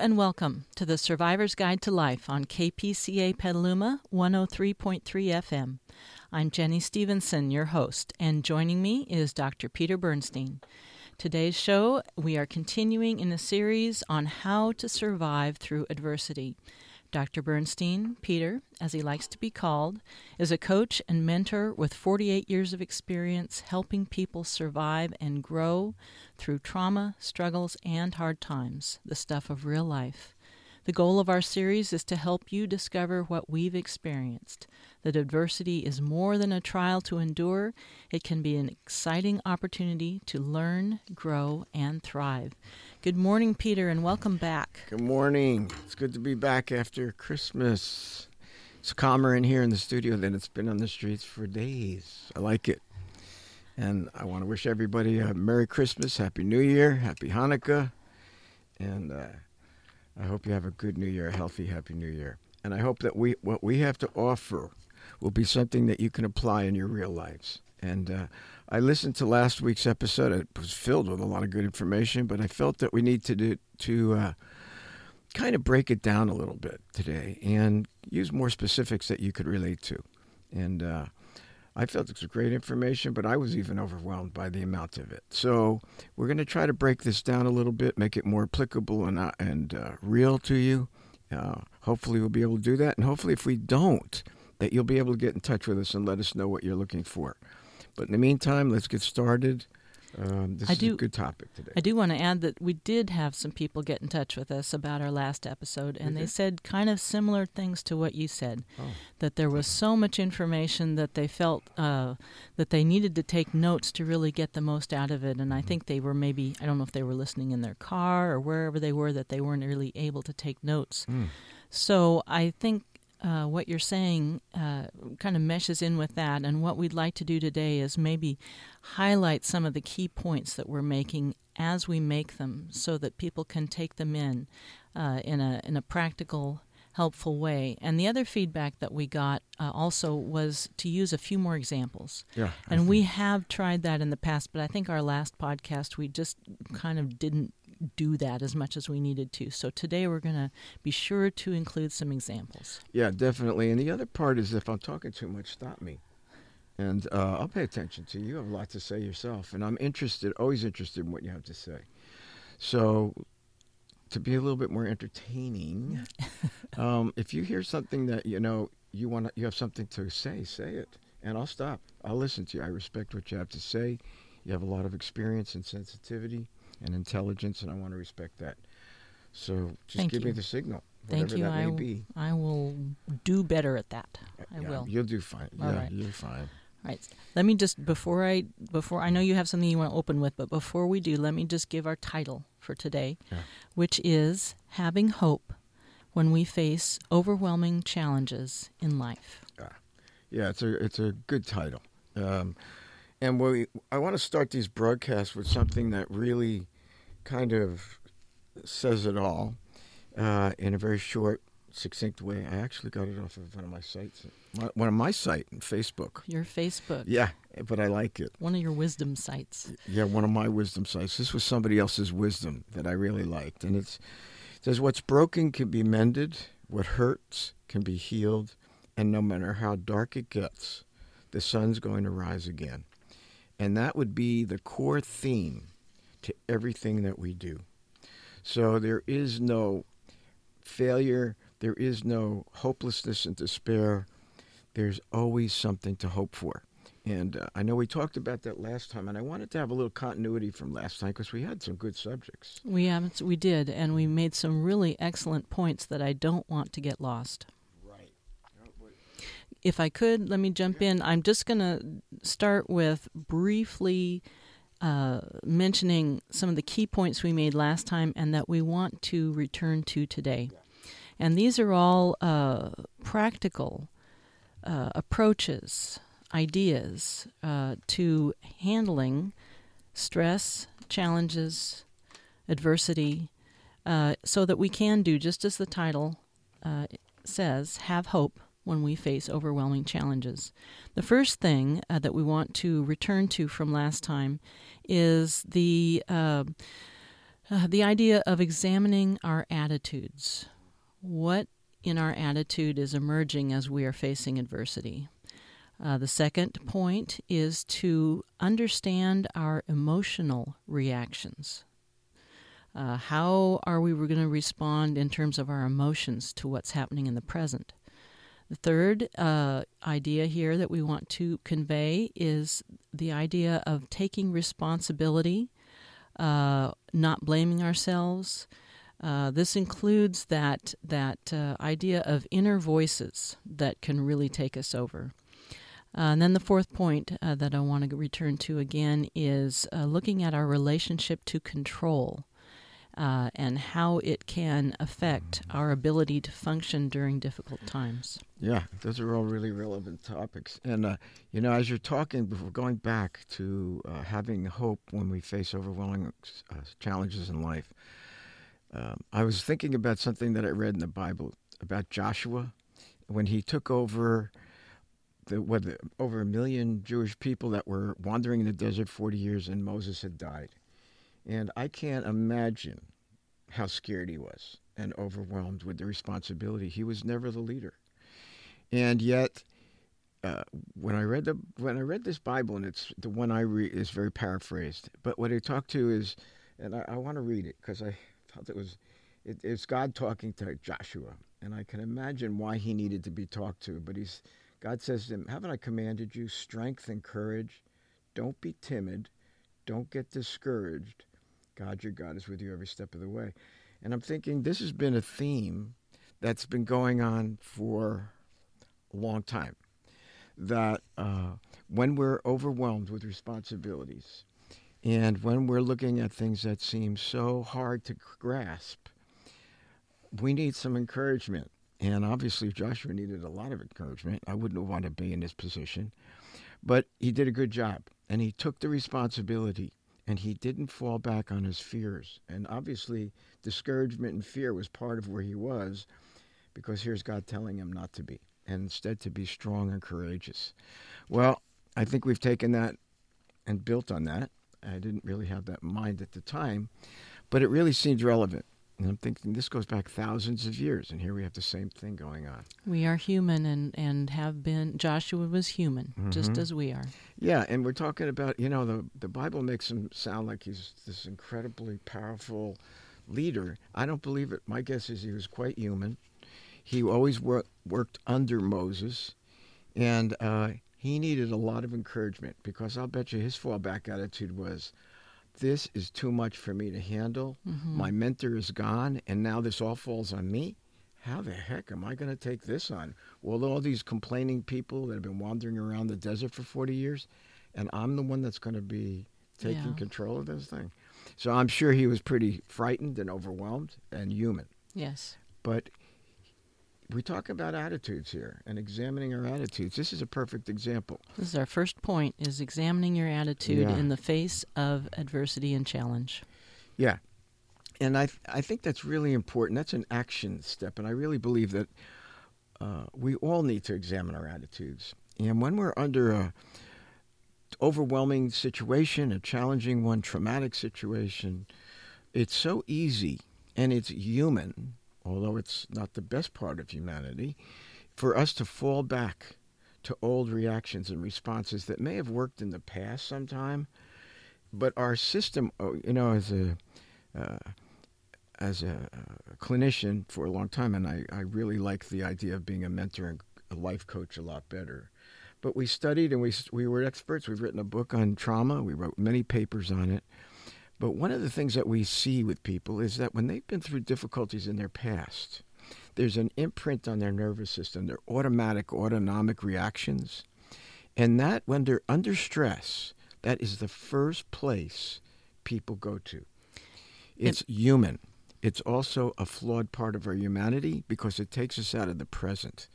and welcome to the Survivor's Guide to Life on KPCA Petaluma 103.3 FM. I'm Jenny Stevenson, your host, and joining me is Dr. Peter Bernstein. Today's show, we are continuing in a series on how to survive through adversity. Dr. Bernstein, Peter, as he likes to be called, is a coach and mentor with 48 years of experience helping people survive and grow through trauma, struggles, and hard times, the stuff of real life. The goal of our series is to help you discover what we've experienced that adversity is more than a trial to endure, it can be an exciting opportunity to learn, grow, and thrive. Good morning, Peter, and welcome back. Good morning. It's good to be back after Christmas. It's calmer in here in the studio than it's been on the streets for days. I like it. And I want to wish everybody a Merry Christmas, Happy New Year, Happy Hanukkah, and uh, I hope you have a good New Year, a healthy, Happy New Year. And I hope that we what we have to offer will be something that you can apply in your real lives. And uh, I listened to last week's episode. It was filled with a lot of good information, but I felt that we need to do, to uh, kind of break it down a little bit today and use more specifics that you could relate to. And uh, I felt it was great information, but I was even overwhelmed by the amount of it. So we're going to try to break this down a little bit, make it more applicable and uh, and uh, real to you. Uh, hopefully, we'll be able to do that, and hopefully, if we don't, that you'll be able to get in touch with us and let us know what you're looking for. But in the meantime, let's get started. Um, this I is do, a good topic today. I do want to add that we did have some people get in touch with us about our last episode, and they said kind of similar things to what you said. Oh. That there was so much information that they felt uh, that they needed to take notes to really get the most out of it. And I Mm-hmm. think they were maybe, I don't know if they were listening in their car or wherever they were, that they weren't really able to take notes. Mm. So I think uh, what you're saying uh, kind of meshes in with that. And what we'd like to do today is maybe highlight some of the key points that we're making as we make them so that people can take them in uh, in, a, in a practical, helpful way. And the other feedback that we got uh, also was to use a few more examples. Yeah. And we have tried that in the past, but I think our last podcast we just kind of didn't do that as much as we needed to. So today we're going to be sure to include some examples. Yeah, definitely. And the other part is if I'm talking too much, stop me. And uh, I'll pay attention to you. You have a lot to say yourself. And I'm interested, always interested in what you have to say. So, to be a little bit more entertaining, um, if you hear something that, you know, you want you have something to say, say it. And I'll stop. I'll listen to you. I respect what you have to say. You have a lot of experience and sensitivity and intelligence, and I want to respect that. So just Thank give me the signal, Thank whatever you. that I may w- be. I will do better at that. I Yeah, will. You'll do fine. All yeah, right. you're fine. All right. Let me just before I before I know you have something you want to open with, but before we do, let me just give our title for today, Yeah. which is having hope when we face overwhelming challenges in life. Yeah, it's a it's a good title. Um, and we, I want to start these broadcasts with something that really kind of says it all uh, in a very short, succinct way. I actually got it off of one of my sites, my- one of my site, Facebook. Your Facebook, Yeah, but I like it. one of your wisdom sites. Yeah, one of my wisdom sites. This was somebody else's wisdom that I really liked, and it's it says what's broken can be mended, what hurts can be healed, and no matter how dark it gets, the sun's going to rise again. And that would be the core theme to everything that we do. So there is no failure, there is no hopelessness and despair. There's always something to hope for. And uh, I know we talked about that last time, and I wanted to have a little continuity from last time because we had some good subjects. We haven't, we did, and we made some really excellent points that I don't want to get lost. If I could, let me jump in. I'm just going to start with briefly uh, mentioning some of the key points we made last time and that we want to return to today. And these are all uh, practical uh, approaches, ideas uh, to handling stress, challenges, adversity, uh, so that we can do, just as the title uh, says, have hope when we face overwhelming challenges. The first thing uh, that we want to return to from last time is the uh, Uh, the idea of examining our attitudes. What in our attitude is emerging as we are facing adversity? Uh, the second point is to understand our emotional reactions. Uh, how are we going to respond in terms of our emotions to what's happening in the present? The third uh, idea here that we want to convey is the idea of taking responsibility, uh, not blaming ourselves. Uh, this includes that that uh, idea of inner voices that can really take us over. Uh, and then the fourth point uh, that I want to return to again is looking at our relationship to control uh, and how it can affect our ability to function during difficult times. Yeah, those are all really relevant topics. And, uh, you know, as you're talking, before going back to uh, having hope when we face overwhelming challenges in life, um, I was thinking about something that I read in the Bible about Joshua when he took over the, what, the, over a million Jewish people that were wandering in the desert 40 years, and Moses had died. And I can't imagine how scared he was and overwhelmed with the responsibility. He was never the leader, and yet. Uh, when I read the when I read this Bible and it's the one I read is very paraphrased, but what I talk to is, and I, I want to read it because I thought it was, it, it's God talking to Joshua, and I can imagine why he needed to be talked to. But he's God says to him, Haven't I commanded you strength and courage? Don't be timid. Don't get discouraged. God, your God, is with you every step of the way. And I'm thinking this has been a theme that's been going on for a long time. That uh, when we're overwhelmed with responsibilities and when we're looking at things that seem so hard to grasp, we need some encouragement. And obviously, Joshua needed a lot of encouragement. I wouldn't want to be in his position. But he did a good job and he took the responsibility and he didn't fall back on his fears. And obviously, discouragement and fear was part of where he was because here's God telling him not to be and instead to be strong and courageous. Well, I think we've taken that and built on that. I didn't really have that in mind at the time, but it really seems relevant. And I'm thinking this goes back thousands of years, and here we have the same thing going on. We are human and, and have been. Joshua was human, mm-hmm. just as we are. Yeah, and we're talking about, you know, the, the Bible makes him sound like he's this incredibly powerful leader. I don't believe it. My guess is he was quite human. He always wor- worked under Moses, and uh, he needed a lot of encouragement because I'll bet you his fallback attitude was, this is too much for me to handle. Mm-hmm. My mentor is gone, and now this all falls on me. How the heck am I going to take this on? Well, all these complaining people that have been wandering around the desert for 40 years, and I'm the one that's going to be taking yeah. control of this thing. So I'm sure he was pretty frightened and overwhelmed and human. Yes. But we talk about attitudes here and examining our attitudes. This is a perfect example. This is our first point is examining your attitude yeah. in the face of adversity and challenge. Yeah. And I I think that's really important. That's an action step and I really believe that uh, we all need to examine our attitudes. And when we're under a overwhelming situation, a challenging one, traumatic situation, it's so easy and it's human although it's not the best part of humanity, for us to fall back to old reactions and responses that may have worked in the past sometime, but our system, oh, you know, as a uh, as a, a, clinician for a long time, and I, I really like the idea of being a mentor and a life coach a lot better. But we studied and we we were experts. We've written a book on trauma. We wrote many papers on it. But one of the things that we see with people is that when they've been through difficulties in their past, there's an imprint on their nervous system, their automatic autonomic reactions. And that, when they're under stress, that is the first place people go to. It's it, human. It's also a flawed part of our humanity because it takes us out of the present.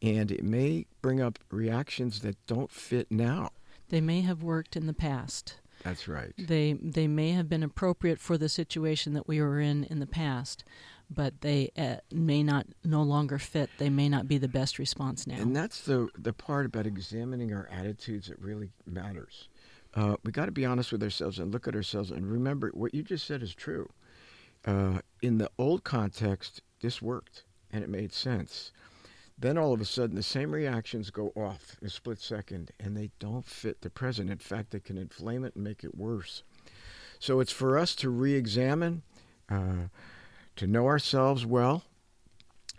And it may bring up reactions that don't fit now. They may have worked in the past. That's right. They they may have been appropriate for the situation that we were in in the past, but they uh, may not no longer fit. They may not be the best response now. And that's the the part about examining our attitudes that really matters. Uh, we got to be honest with ourselves and look at ourselves and remember what you just said is true. uh, in the old context, this worked and it made sense. Then all of a sudden, the same reactions go off in a split second, and they don't fit the present. In fact, they can inflame it and make it worse. So it's for us to re-examine, uh, to know ourselves well,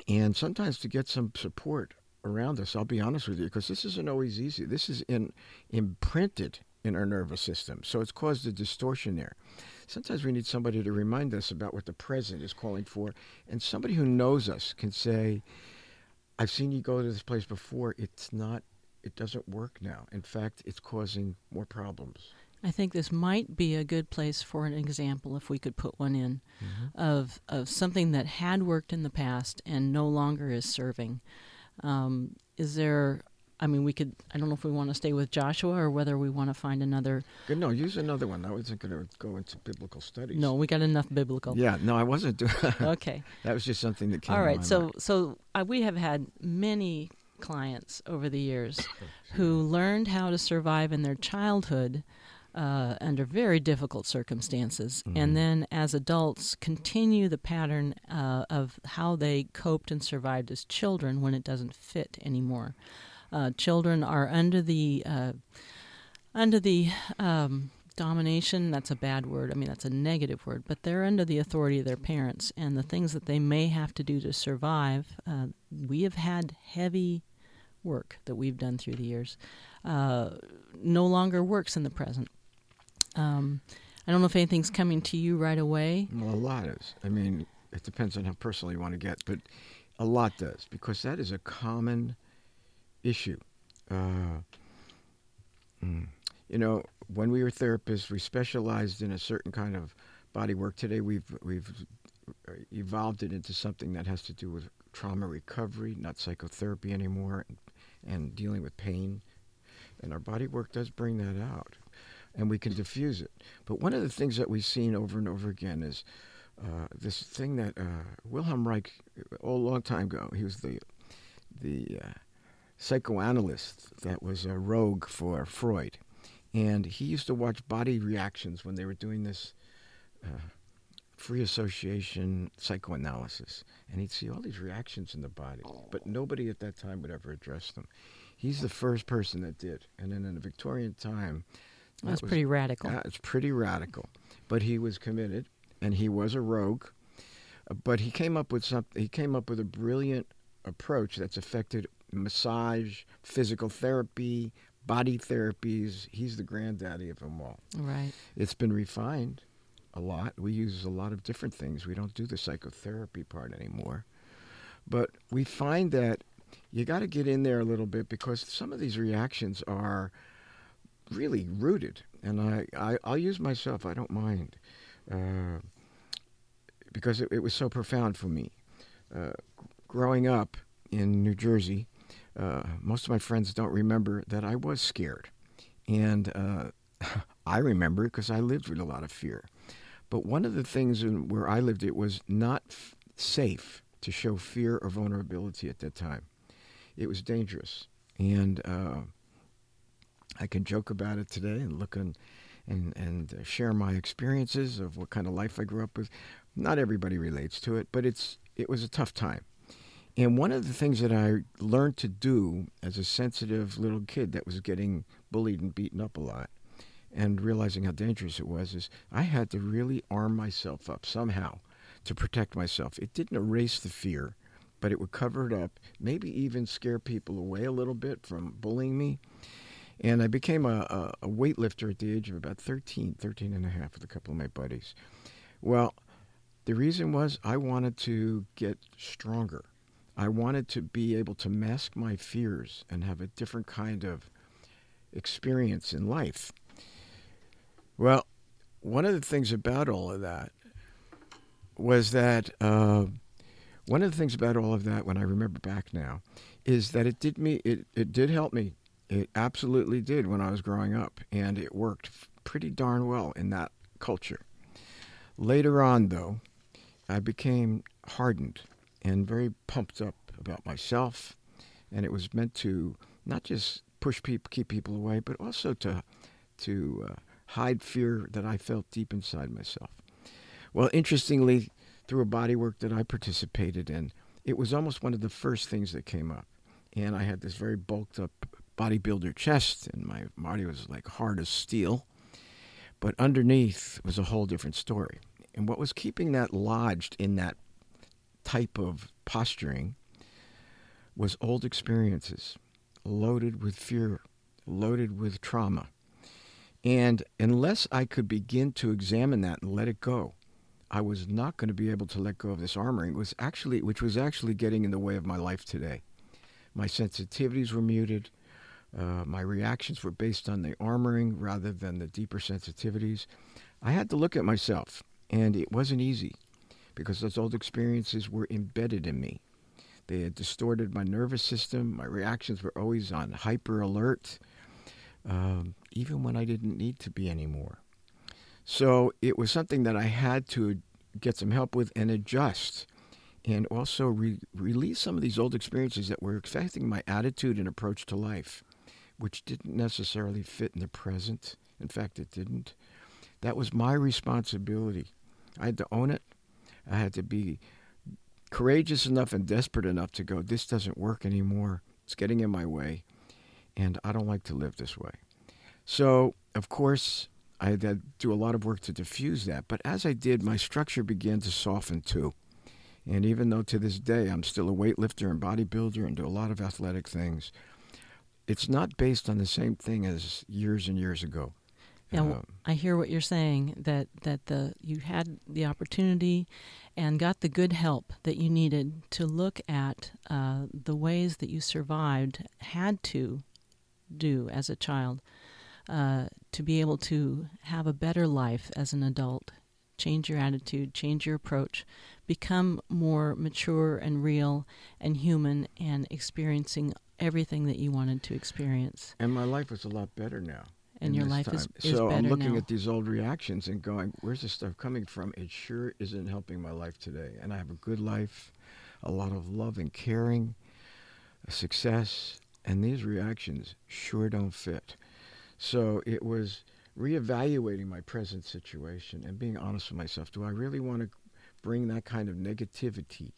and sometimes to get some support around us. I'll be honest with you, because this isn't always easy. This is in, imprinted in our nervous system, so it's caused a distortion there. Sometimes we need somebody to remind us about what the present is calling for, and somebody who knows us can say, I've seen you go to this place before. It's not, it doesn't work now. In fact, it's causing more problems. I think this might be a good place for an example, if we could put one in, mm-hmm. of of something that had worked in the past and no longer is serving. Um, is there I mean, we could. I don't know if we want to stay with Joshua or whether we want to find another. Good. No, use another one. I wasn't going to go into biblical studies. No, we got enough biblical. Yeah. No, I wasn't doing. okay. That was just something that came. All right. so, mind. so uh, we have had many clients over the years who learned how to survive in their childhood. Uh, under very difficult circumstances, mm-hmm. and then as adults continue the pattern uh, of how they coped and survived as children when it doesn't fit anymore uh, children are under the uh, under the um, domination. That's a bad word. I mean, that's a negative word. But they're under the authority of their parents, and the things that they may have to do to survive. Uh, we have had heavy work that we've done through the years. Uh, no longer works in the present. Um, I don't know if anything's coming to you right away. Well, a lot is. I mean, it depends on how personal you want to get, but a lot does because that is a common issue. Uh, mm, you know, when we were therapists, we specialized in a certain kind of body work. Today, we've we've evolved it into something that has to do with trauma recovery, not psychotherapy anymore, and, and dealing with pain. And our body work does bring that out, and we can diffuse it. But one of the things that we've seen over and over again is uh, this thing that uh, Wilhelm Reich, a long time ago, he was the the uh, psychoanalyst that was a rogue for Freud. And he used to watch body reactions when they were doing this uh, free association psychoanalysis. And he'd see all these reactions in the body, but nobody at that time would ever address them. He's the first person that did. And then in the Victorian time, that That's was, pretty radical. Uh, it's pretty radical. But he was committed, and he was a rogue. Uh, but he came up with something. He came up with a brilliant approach that's affected massage, physical therapy, body therapies. He's the granddaddy of them all. Right. It's been refined a lot. We use a lot of different things. We don't do the psychotherapy part anymore. But we find that you got to get in there a little bit because some of these reactions are really rooted. And I, I, will use myself, I don't mind. Uh, because it, it, was so profound for me. Uh, growing up in New Jersey, uh, most of my friends don't remember that I was scared. And uh, I remember because I lived with a lot of fear. But one of the things in, where I lived, it was not f- safe to show fear or vulnerability at that time. It was dangerous. And uh, I can joke about it today and look and, and, and share my experiences of what kind of life I grew up with. Not everybody relates to it, but it's, it was a tough time. And one of the things that I learned to do as a sensitive little kid that was getting bullied and beaten up a lot and realizing how dangerous it was is I had to really arm myself up somehow to protect myself. It didn't erase the fear, but it would cover it up, maybe even scare people away a little bit from bullying me. And I became a, a, weightlifter at the age of about 13, 13 and a half with a couple of my buddies. Well, the reason was I wanted to get stronger. I wanted to be able to mask my fears and have a different kind of experience in life. Well, one of the things about all of that was that uh, one of the things about all of that, when I remember back now, is that it did me it, it did help me. It absolutely did when I was growing up, and it worked pretty darn well in that culture. Later on, though, I became hardened and very pumped up about myself. And it was meant to not just push people, keep people away, but also to to uh, hide fear that I felt deep inside myself. Well, interestingly, through a body work that I participated in, it was almost one of the first things that came up. And I had this very bulked up bodybuilder chest, and my body was like hard as steel. But underneath was a whole different story. And what was keeping that lodged in that type of posturing was old experiences, loaded with fear, loaded with trauma. And unless I could begin to examine that and let it go, I was not going to be able to let go of this armoring, was actually, which was actually getting in the way of my life today. My sensitivities were muted. Uh, my reactions were based on the armoring rather than the deeper sensitivities. I had to look at myself, and it wasn't easy because those old experiences were embedded in me. They had distorted my nervous system. My reactions were always on hyper alert, um, even when I didn't need to be anymore. So it was something that I had to get some help with and adjust and also re- release some of these old experiences that were affecting my attitude and approach to life, which didn't necessarily fit in the present. In fact, it didn't. That was my responsibility. I had to own it. I had to be courageous enough and desperate enough to go, this doesn't work anymore. It's getting in my way. And I don't like to live this way. So, of course, I had to do a lot of work to diffuse that. But as I did, my structure began to soften too. And even though to this day I'm still a weightlifter and bodybuilder and do a lot of athletic things, it's not based on the same thing as years and years ago. Um, I hear what you're saying that that the you had the opportunity and got the good help that you needed to look at uh, the ways that you survived had to do as a child uh, to be able to have a better life as an adult change your attitude change your approach become more mature and real and human and experiencing everything that you wanted to experience. And my life is a lot better now and your life is, is so I'm looking now. at these old reactions and going, "Where's this stuff coming from?" It sure isn't helping my life today. And I have a good life, a lot of love and caring, success, and these reactions sure don't fit. So it was reevaluating my present situation and being honest with myself. Do I really want to bring that kind of negativity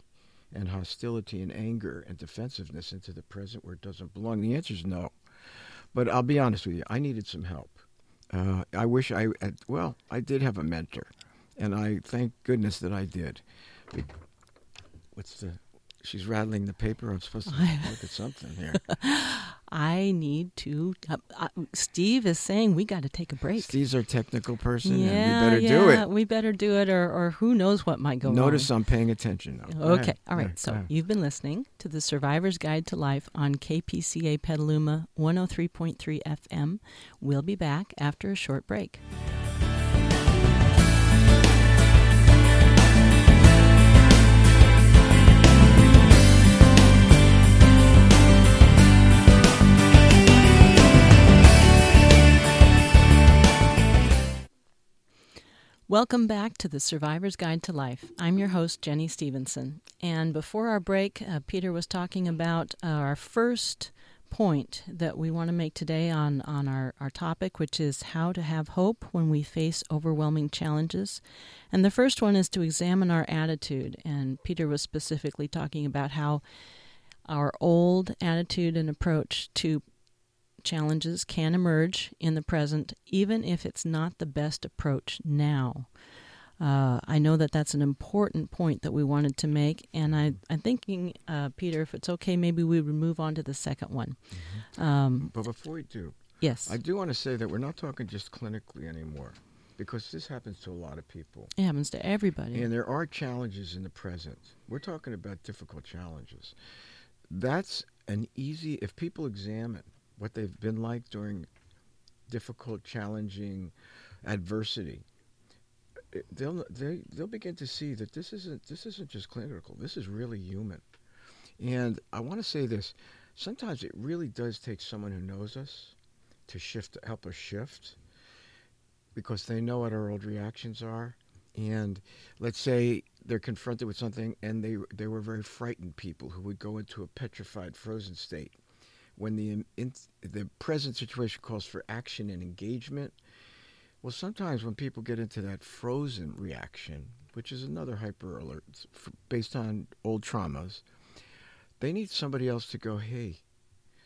and hostility and anger and defensiveness into the present where it doesn't belong? The answer is no. But I'll be honest with you, I needed some help. Uh, I wish I had, well, I did have a mentor, and I thank goodness that I did. What's the She's rattling the paper. I'm supposed to look at something here. I need to. Uh, uh, Steve is saying we got to take a break. Steve's our technical person, yeah, and we better yeah, do it. We better do it, or, or who knows what might go Notice wrong. Notice I'm paying attention now. Okay, all right. So you've been listening to the Survivor's Guide to Life on KPCA Petaluma 103.3 FM. We'll be back after a short break. Welcome back to the Survivor's Guide to Life. I'm your host, Jenny Stevenson. And before our break, uh, Peter was talking about uh, our first point that we want to make today on, on our, our topic, which is how to have hope when we face overwhelming challenges. And the first one is to examine our attitude. And Peter was specifically talking about how our old attitude and approach to challenges can emerge in the present, even if it's not the best approach now. Uh, I know that that's an important point that we wanted to make, and I, am thinking, uh, Peter, if it's okay, maybe we would move on to the second one. Mm-hmm. Um, but before we do, yes, I do want to say that we're not talking just clinically anymore, because this happens to a lot of people. It happens to everybody, and there are challenges in the present. We're talking about difficult challenges. That's an easy if people examine what they've been like during difficult, challenging adversity, they'll they, they'll begin to see that this isn't this isn't just clinical. This is really human. And I want to say this: sometimes it really does take someone who knows us to shift, help us shift, because they know what our old reactions are. And let's say they're confronted with something, and they they were very frightened people who would go into a petrified, frozen state when the in, the present situation calls for action and engagement. Well, sometimes when people get into that frozen reaction, which is another hyper alert based on old traumas, they need somebody else to go, hey,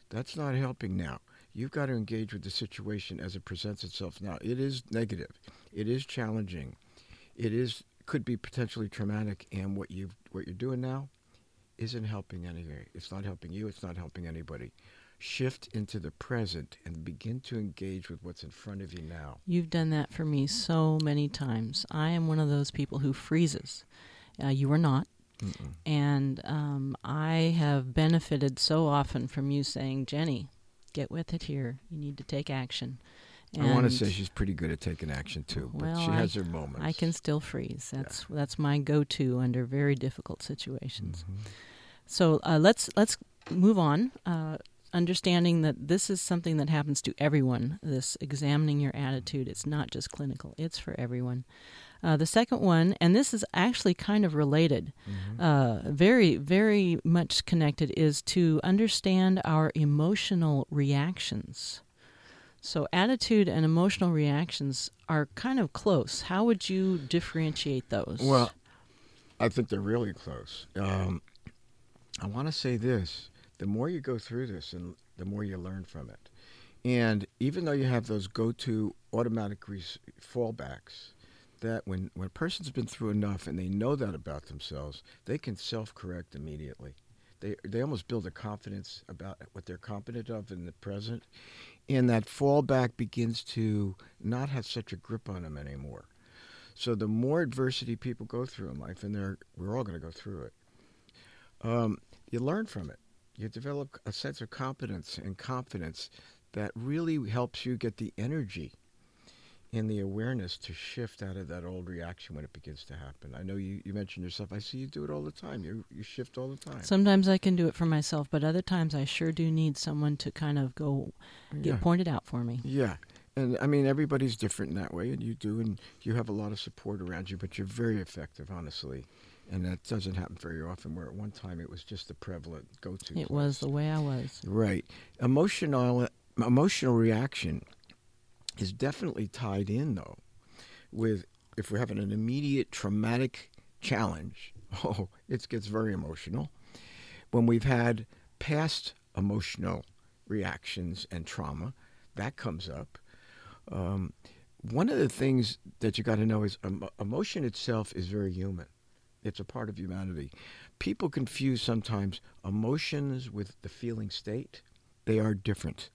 that's not helping now. You've got to engage with the situation as it presents itself now. It is negative. It is challenging. It is could be potentially traumatic, and what you what you're doing now isn't helping anybody. It's not helping you. It's not helping anybody. Shift into the present and begin to engage with what's in front of you now. You've done that for me so many times. I am one of those people who freezes. Uh, you are not. Mm-mm. And um, I have benefited so often from you saying, Jenny, get with it here. You need to take action. I want to say she's pretty good at taking action too, but Well, she I- has her moments. I can still freeze. That's that's my go-to under very difficult situations. Mhm. So uh, let's let's move on. Uh, understanding that this is something that happens to everyone. This examining your attitude. It's not just clinical. It's for everyone. Uh, the second one, and this is actually kind of related, Mhm. uh, very very much connected, is to understand our emotional reactions. So attitude and emotional reactions are kind of close. How would you differentiate those? Well, I think they're really close. Um, I want to say this: the more you go through this, and the more you learn from it. And even though you have those go-to automatic res- fallbacks, that when when a person's been through enough and they know that about themselves, they can self-correct immediately. They they almost build a confidence about what they're competent of in the present, and that fallback begins to not have such a grip on them anymore. So the more adversity people go through in life, and we're all going to go through it, um, you learn from it. You develop a sense of competence and confidence that really helps you get the energy and the awareness to shift out of that old reaction when it begins to happen. I know you, you mentioned yourself. I see you do it all the time. You, you shift all the time. Sometimes I can do it for myself, but other times I sure do need someone to kind of go get yeah. pointed out for me. Yeah. And I mean, everybody's different in that way, and you do, and you have a lot of support around you, but you're very effective, honestly. And that doesn't happen very often, where at one time it was just the prevalent go to. It was the way I was. Right. Emotional, emotional reaction is definitely tied in, though, with if we're having an immediate traumatic challenge. Oh, it gets very emotional. When we've had past emotional reactions and trauma, that comes up. Um, one of the things that you got to know is um, emotion itself is very human. It's a part of humanity. People confuse sometimes emotions with the feeling state. They are different.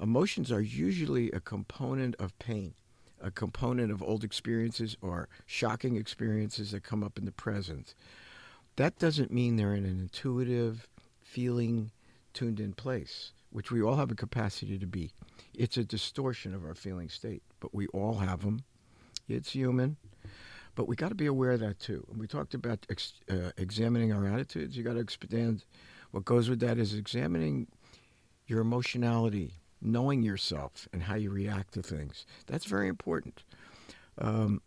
Emotions are usually a component of pain, a component of old experiences or shocking experiences that come up in the present. That doesn't mean they're in an intuitive, feeling, tuned in place, which we all have a capacity to be. It's a distortion of our feeling state, but we all have them. It's human. But we got to be aware of that too. And we talked about ex- uh, examining our attitudes. You got to expand. What goes with that is examining your emotionality, knowing yourself, and how you react to things. That's very important. Um,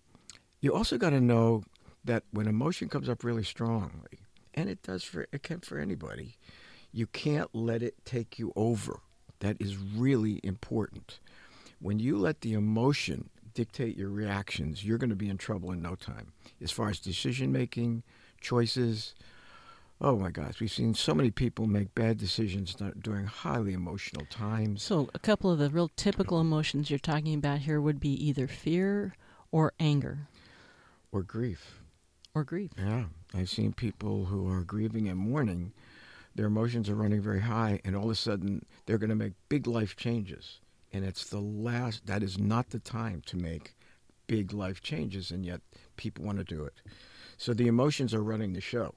you also got to know that when emotion comes up really strongly, and it does for it can for anybody, you can't let it take you over. That is really important. When you let the emotion dictate your reactions, you're going to be in trouble in no time. As far as decision making, choices, oh my gosh, we've seen so many people make bad decisions during highly emotional times. So, a couple of the real typical emotions you're talking about here would be either fear or anger Or grief. or grief. Yeah, I've seen people who are grieving and mourning. Their emotions are running very high, and all of a sudden they're going to make big life changes. And it's the last, that is not the time to make big life changes, and yet people want to do it. So the emotions are running the show,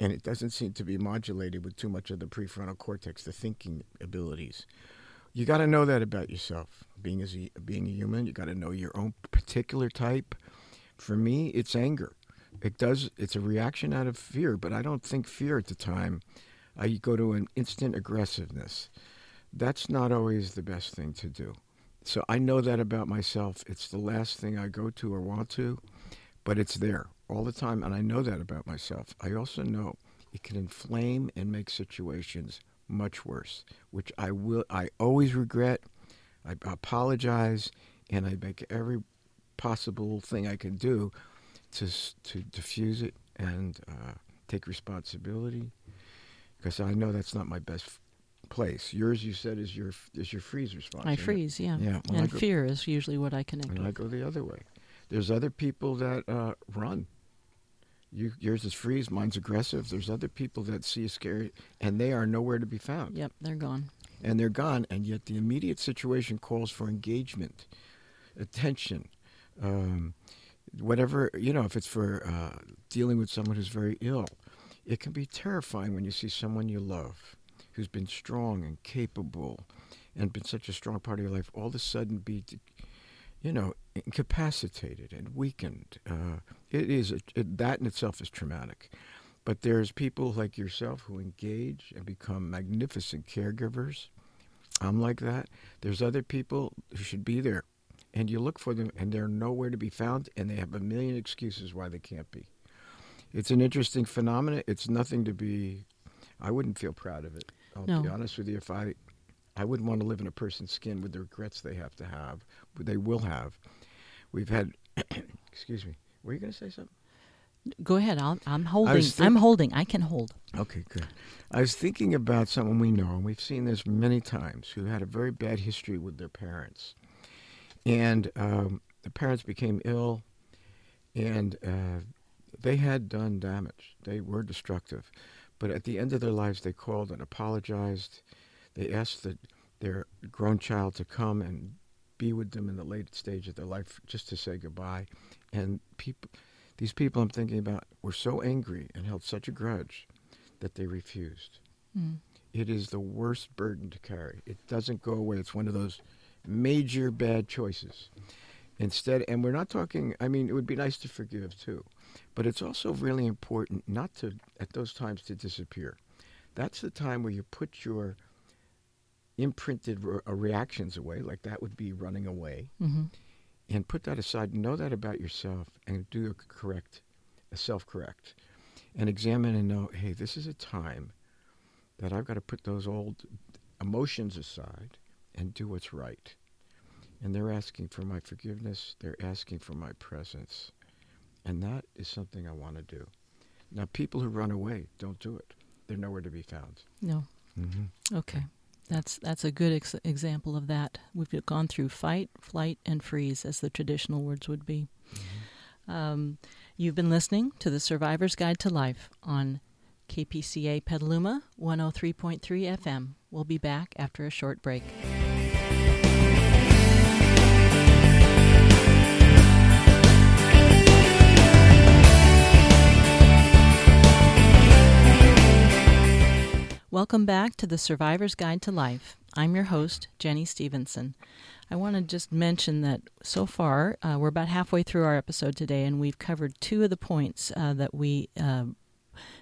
and it doesn't seem to be modulated with too much of the prefrontal cortex, the thinking abilities. You got to know that about yourself. Being as a, being a human, you got to know your own particular type. For me, it's anger it does it's a reaction out of fear but i don't think fear at the time i go to an instant aggressiveness that's not always the best thing to do. So i know that about myself. It's the last thing i go to or want to but it's there all the time and i know that about myself. I also know it can inflame and make situations much worse which i will i always regret. I apologize and i make every possible thing i can do to to diffuse it and uh, take responsibility because I know that's not my best place. Yours, you said, is your is your freeze response. I freeze, yeah. Yeah. Well, and go, fear is usually what I connect and with. I go the other way. There's other people that uh, run. You, yours is freeze, mine's aggressive. There's other people that see a scary, and they are nowhere to be found. Yep, they're gone. And they're gone, and yet the immediate situation calls for engagement, attention, um, whatever, you know, if it's for uh, dealing with someone who's very ill, it can be terrifying when you see someone you love who's been strong and capable and been such a strong part of your life all of a sudden be, you know, incapacitated and weakened. Uh, it is a, it, that in itself is traumatic. But there's people like yourself who engage and become magnificent caregivers. I'm like that. There's other people who should be there, and you look for them, and they're nowhere to be found, and they have a million excuses why they can't be. It's an interesting phenomenon. It's nothing to be. I wouldn't feel proud of it. I'll No. be honest with you. If I, I wouldn't want to live in a person's skin with the regrets they have to have, they will have. We've had. excuse me. Were you going to say something? Go ahead. I'll, I'm holding. I'm holding. I can hold. Okay, good. I was thinking about someone we know, and we've seen this many times, who had a very bad history with their parents. And um, the parents became ill, and uh, they had done damage. They were destructive. But at the end of their lives, they called and apologized. They asked that their grown child to come and be with them in the late stage of their life just to say goodbye. And people, these people I'm thinking about were so angry and held such a grudge that they refused. Mm. It is the worst burden to carry. It doesn't go away. It's one of those major bad choices. Instead, and we're not talking, I mean, it would be nice to forgive too, but it's also really important not to, at those times, to disappear. That's the time where you put your imprinted re- uh, reactions away, like that would be running away, hmm and put that aside. Know that about yourself and do a correct, a self correct, and examine and know, hey, this is a time that I've got to put those old emotions aside and do what's right. And they're asking for my forgiveness. They're asking for my presence. And that is something I want to do. Now, people who run away don't do it. They're nowhere to be found. No. Mm-hmm. Okay. That's that's a good ex- example of that. We've gone through fight, flight, and freeze, as the traditional words would be. Um, you've been listening to the Survivor's Guide to Life on KPCA Petaluma 103.3 FM. We'll be back after a short break. Welcome back to the Survivor's Guide to Life. I'm your host, Jenny Stevenson. I want to just mention that so far, uh, we're about halfway through our episode today, and we've covered two of the points uh, that we uh,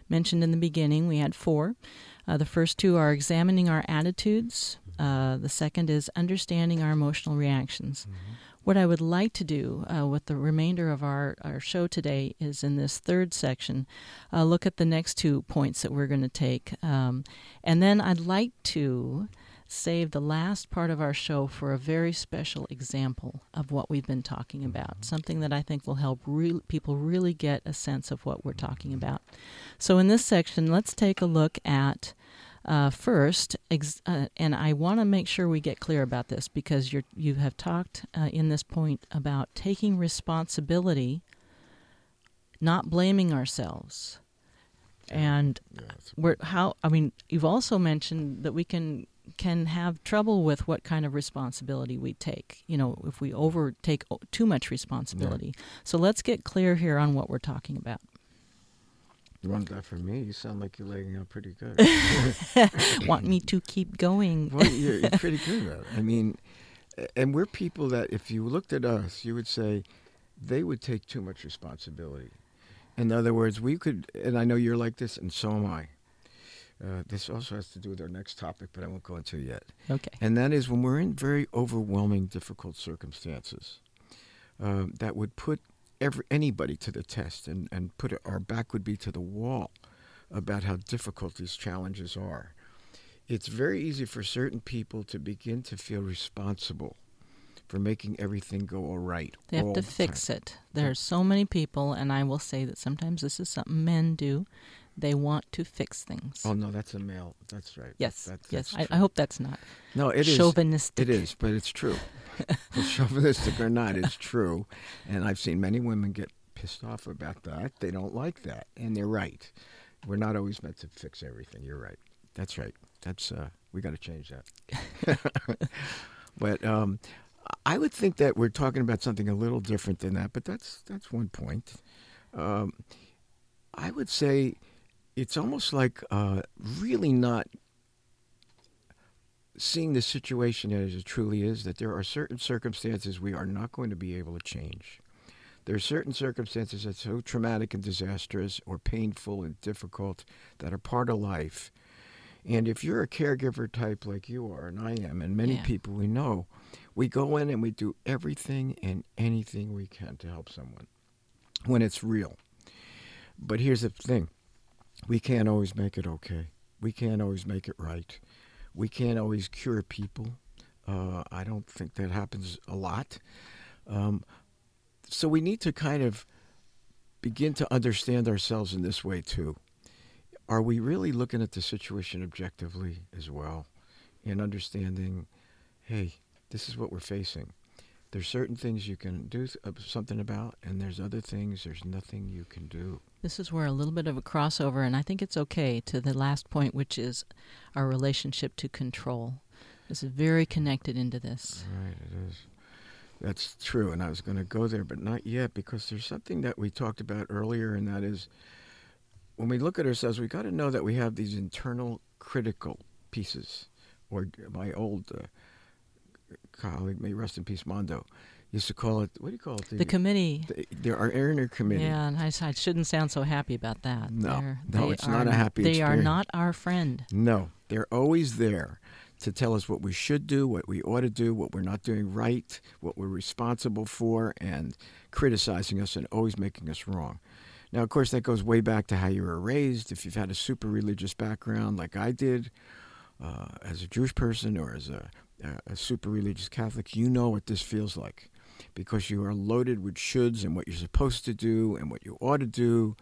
mentioned in the beginning. We had four. Uh, the first two are examining our attitudes, uh, the second is understanding our emotional reactions. What I would like to do uh, with the remainder of our, our show today is in this third section, uh, look at the next two points that we're going to take. Um, and then I'd like to save the last part of our show for a very special example of what we've been talking about, something that I think will help re- people really get a sense of what we're talking about. So, in this section, let's take a look at uh, first, ex- uh, and I want to make sure we get clear about this because you're, you have talked uh, in this point about taking responsibility, not blaming ourselves. And Yeah, we're how I mean, you've also mentioned that we can can have trouble with what kind of responsibility we take. You know, if we overtake o- too much responsibility. So let's get clear here on what we're talking about. You want that for me? You sound like you're laying out pretty good. Want me to keep going? well, you're, you're pretty good at it. I mean, and we're people that if you looked at us, you would say they would take too much responsibility. In other words, we could, and I know you're like this, and so am I. Uh, this also has to do with our next topic, but I won't go into it yet. Okay. And that is when we're in very overwhelming, difficult circumstances um, that would put every, anybody to the test and, and put our back would be to the wall about how difficult these challenges are. It's very easy for certain people to begin to feel responsible for making everything go all right. They have to the fix time. it. There are so many people, and I will say that sometimes this is something men do. They want to fix things. Oh no, that's a male. That's right. yes, That- yes. that's I, I hope that's not No, it is. chauvinistic. It is, but it's true. Chauvinistic or not, it's true. And I've seen many women get pissed off about that. They don't like that, and they're right. We're not always meant to fix everything. You're right. That's right. That's uh, we got to change that. but um, I would think that we're talking about something a little different than that. But that's that's one point. Um, I would say it's almost like uh, really not seeing the situation as it truly is, that there are certain circumstances we are not going to be able to change. There are certain circumstances that are so traumatic and disastrous or painful and difficult that are part of life. And if you're a caregiver type like you are, and I am, and many Yeah. people we know, we go in and we do everything and anything we can to help someone when it's real. But here's the thing we can't always make it okay, we can't always make it right we can't always cure people. Uh, I don't think that happens a lot. Um, so we need to kind of begin to understand ourselves in this way too. Are we really looking at the situation objectively as well and understanding, hey, this is what we're facing? There's certain things you can do uh, something about, and there's other things there's nothing you can do. This is where a little bit of a crossover, and I think it's okay, to the last point, which is our relationship to control. This is very connected into this. Right, it is. That's true, and I was going to go there, but not yet, because there's something that we talked about earlier, and that is when we look at ourselves, we got to know that we have these internal critical pieces. Or my old uh, colleague, may rest in peace, Mondo, used to call it. What do you call it? The committee. the- there are inner committee. Yeah, and I, I shouldn't sound so happy about that. No, They're- no, it's not a happy They are not our friend. No, they're always there to tell us what we should do, what we ought to do, what we're not doing right, what we're responsible for, and criticizing us and always making us wrong. Now, of course, that goes way back to how you were raised. If you've had a super religious background like I did, uh, as a Jewish person or as a, a super religious Catholic, you know what this feels like because you are loaded with shoulds and what you're supposed to do and what you ought to do.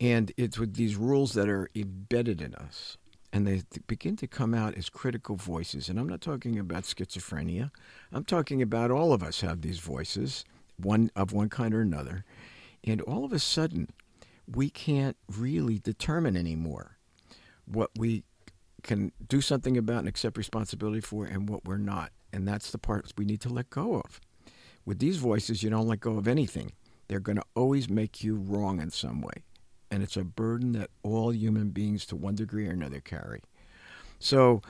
And it's with these rules that are embedded in us. And they begin to come out as critical voices. And I'm not talking about schizophrenia. I'm talking about all of us have these voices, one of one kind or another. And all of a sudden, we can't really determine anymore what we can do something about and accept responsibility for and what we're not. And that's the part we need to let go of. With these voices, you don't let go of anything. They're going to always make you wrong in some way. And it's a burden that all human beings, to one degree or another, carry. So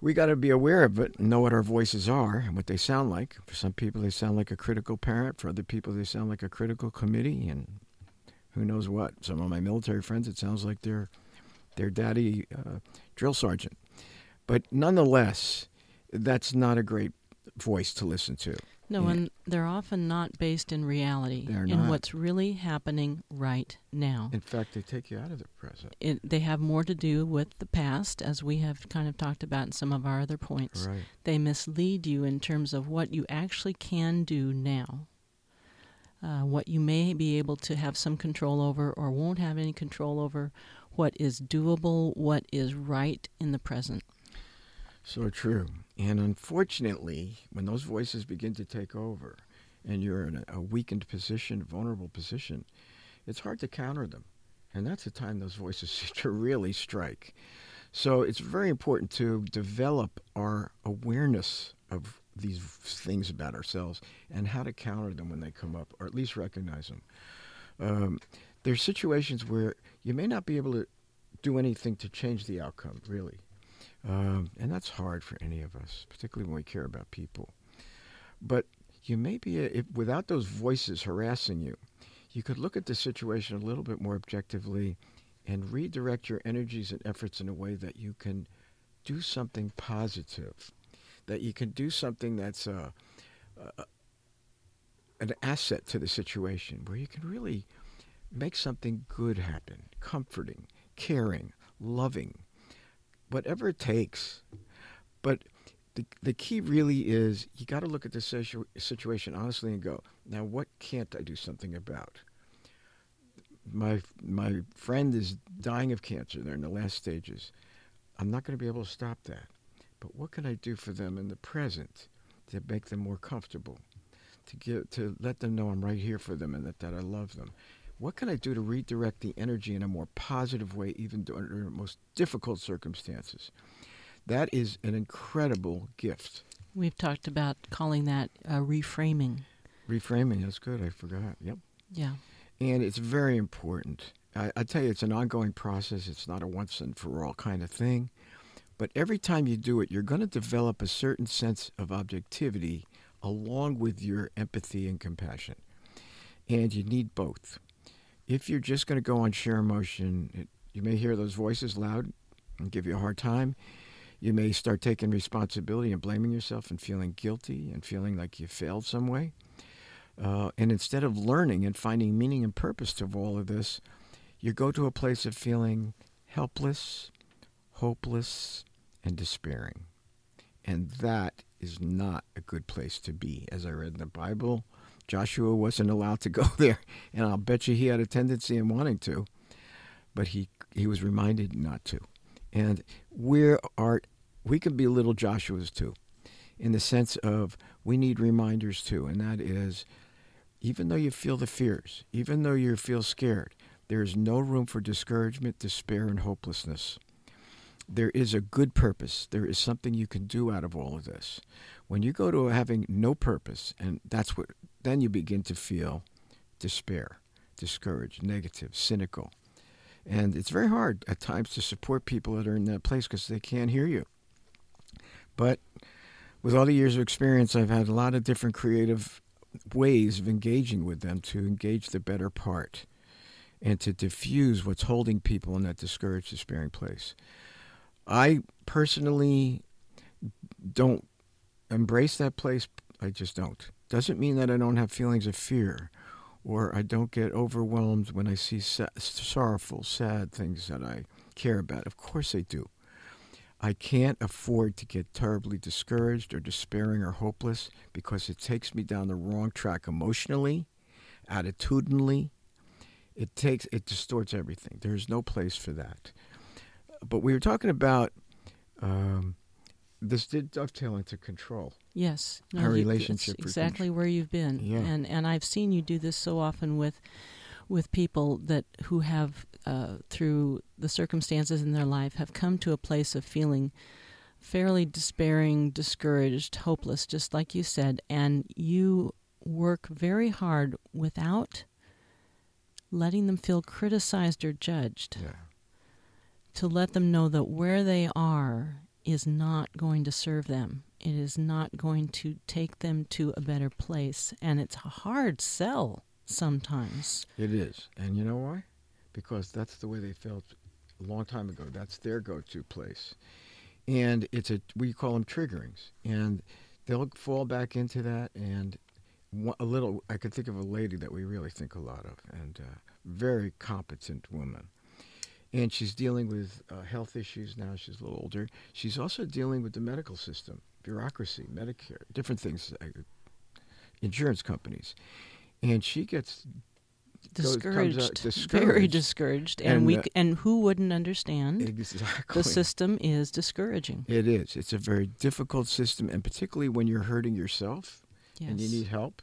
we got to be aware of it, and know what our voices are and what they sound like. For some people, they sound like a critical parent. For other people, they sound like a critical committee. And who knows what? Some of my military friends, it sounds like they're their daddy uh, drill sergeant. But nonetheless, that's not a great voice to listen to. No, Yeah. and they're often not based in reality, They're in not. what's really happening right now. In fact, they take you out of the present. It, they have more to do with the past, as we have kind of talked about in some of our other points. Right. They mislead you in terms of what you actually can do now, uh, what you may be able to have some control over or won't have any control over, what is doable, what is right in the present. So true. And unfortunately, when those voices begin to take over and you're in a, weakened position, vulnerable position, it's hard to counter them. And that's the time those voices seem to really strike. So it's very important to develop our awareness of these things about ourselves and how to counter them when they come up, or at least recognize them. Um, there's situations where you may not be able to do anything to change the outcome, really. Um, and that's hard for any of us, particularly when we care about people. But you may be, if, without those voices harassing you, you could look at the situation a little bit more objectively and redirect your energies and efforts in a way that you can do something positive, that you can do something that's uh, uh, an asset to the situation, where you can really make something good happen, comforting, caring, loving, whatever it takes. But the, the key really is you got to look at the situ- situation honestly and go, now what can't I do something about? My my friend is dying of cancer. They're in the last stages. I'm not going to be able to stop that. But what can I do for them in the present to make them more comfortable? To give to let them know I'm right here for them and that, that I love them. What can I do to redirect the energy in a more positive way, even under the most difficult circumstances? That is an incredible gift. We've talked about calling that uh, reframing. Reframing, that's good. I forgot. Yep. Yeah. And it's very important. I, I tell you, it's an ongoing process. It's not a once and for all kind of thing. But every time you do it, you're going to develop a certain sense of objectivity along with your empathy and compassion. And you need both. If you're just going to go on sheer emotion, it, you may hear those voices loud and give you a hard time. You may start taking responsibility and blaming yourself and feeling guilty and feeling like you failed some way. Uh, and instead of learning and finding meaning and purpose to all of this, you go to a place of feeling helpless, hopeless, and despairing. And that is not a good place to be. As I read in the Bible, Joshua wasn't allowed to go there, and I'll bet you he had a tendency in wanting to, but he he was reminded not to. And we are we can be little Joshuas too, in the sense of we need reminders too, and that is even though you feel the fears, even though you feel scared, there is no room for discouragement, despair, and hopelessness. There is a good purpose. There is something you can do out of all of this. When you go to having no purpose, and that's what, then you begin to feel despair, discouraged, negative, cynical. And it's very hard at times to support people that are in that place because they can't hear you. But with all the years of experience, I've had a lot of different creative ways of engaging with them to engage the better part and to diffuse what's holding people in that discouraged, despairing place. I personally don't embrace that place. I just don't. Doesn't mean that I don't have feelings of fear or I don't get overwhelmed when I see sa- sorrowful, sad things that I care about. Of course I do. I can't afford to get terribly discouraged or despairing or hopeless because it takes me down the wrong track emotionally, attitudinally. It takes it distorts everything. There's no place for that. But we were talking about um, this did dovetail into control. Yes, no, our you, relationship. exactly where you've been, yeah. and and I've seen you do this so often with with people that who have uh, through the circumstances in their life have come to a place of feeling fairly despairing, discouraged, hopeless, just like you said, and you work very hard without letting them feel criticized or judged. Yeah. To let them know that where they are is not going to serve them. It is not going to take them to a better place. And it's a hard sell sometimes. It is. And you know why? Because that's the way they felt a long time ago. That's their go to place. And it's a, we call them triggerings. And they'll fall back into that. And a little, I could think of a lady that we really think a lot of, and a very competent woman. And she's dealing with uh, health issues now. She's a little older. She's also dealing with the medical system, bureaucracy, Medicare, different things, uh, insurance companies and she gets discouraged, goes, discouraged, very discouraged, and, and we uh, and who wouldn't understand? Exactly, the system is discouraging. It is. It's a very difficult system, and particularly when you're hurting yourself yes. and you need help,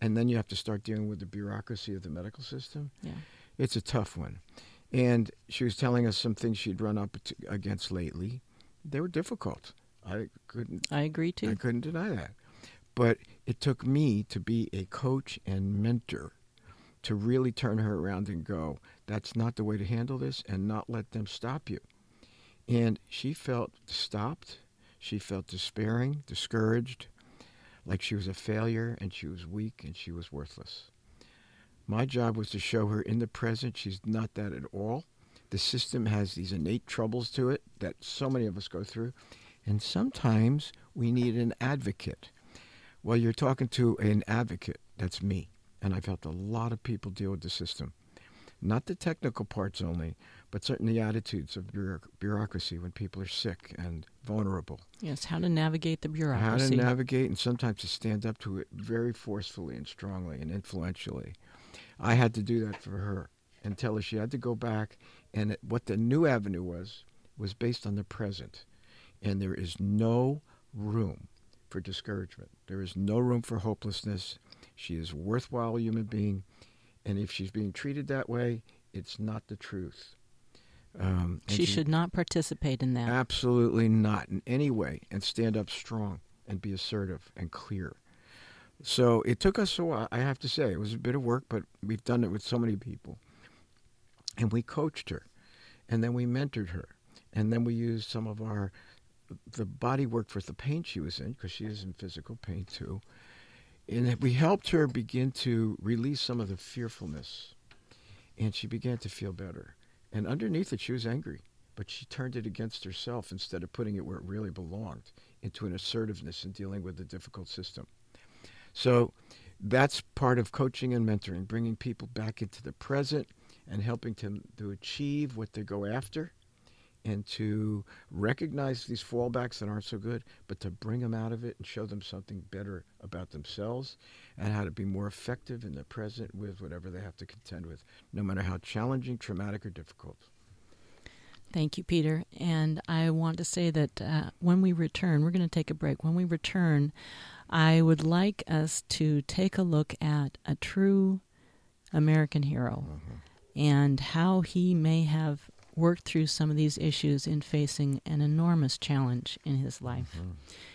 and then you have to start dealing with the bureaucracy of the medical system. Yeah, it's a tough one. And she was telling us some things she'd run up against lately. They were difficult. I couldn't. I agree too. I couldn't deny that. But it took me to be a coach and mentor to really turn her around and go, that's not the way to handle this, and not let them stop you. And she felt stopped. She felt despairing, discouraged, like she was a failure and she was weak and she was worthless. My job was to show her in the present she's not that at all. The system has these innate troubles to it that so many of us go through. And sometimes we need an advocate well, you're talking to an advocate. That's me. And I've helped a lot of people deal with the system. Not the technical parts only, but certainly attitudes of bureaucracy when people are sick and vulnerable. Yes, how to navigate the bureaucracy. How to navigate and sometimes to stand up to it very forcefully and strongly and influentially. I had to do that for her and tell her she had to go back and what the new avenue was was based on the present. And there is no room for discouragement. There is no room for hopelessness. She is a worthwhile human being. And if she's being treated that way, it's not the truth. Um, she, she should not participate in that. Absolutely not in any way, and stand up strong and be assertive and clear. So it took us a while, I have to say. It was a bit of work, but we've done it with so many people. And we coached her, and then we mentored her, and then we used some of our the body work for the pain she was in because she is in physical pain too. And we helped her begin to release some of the fearfulness, and she began to feel better. And underneath it, she was angry, but she turned it against herself instead of putting it where it really belonged into an assertiveness in dealing with a difficult system. So that's part of coaching and mentoring, bringing people back into the present and helping them to achieve what they go after and to recognize these fallbacks that aren't so good, but to bring them out of it and show them something better about themselves and how to be more effective in the present with whatever they have to contend with, no matter how challenging, traumatic, or difficult. Thank you, Peter. And I want to say that uh, when we return, we're going to take a break. When we return, I would like us to take a look at a true American hero mm-hmm. and how he may have worked through some of these issues in facing an enormous challenge in his life. Mm-hmm.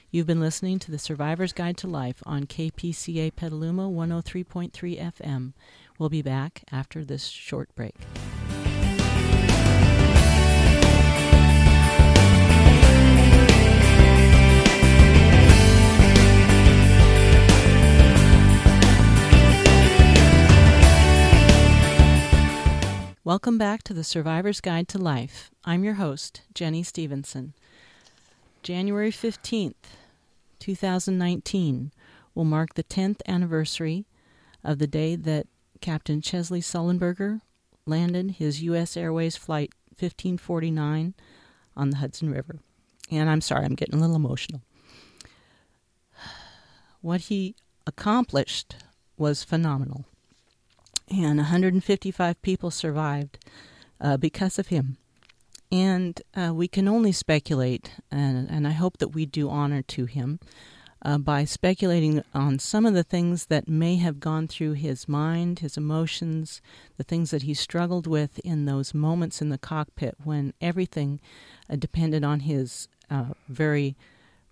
You've been listening to the Survivor's Guide to Life on KPCA Petaluma 103.3 FM. We'll be back after this short break. Welcome back to the Survivor's Guide to Life. I'm your host, Jenny Stevenson. January 15th, 2019 will mark the 10th anniversary of the day that Captain Chesley Sullenberger landed his U.S. Airways Flight 1549 on the Hudson River. And I'm sorry, I'm getting a little emotional. What he accomplished was phenomenal and 155 people survived uh, because of him. And uh, we can only speculate, and, and I hope that we do honor to him uh, by speculating on some of the things that may have gone through his mind, his emotions, the things that he struggled with in those moments in the cockpit when everything uh, depended on his uh, very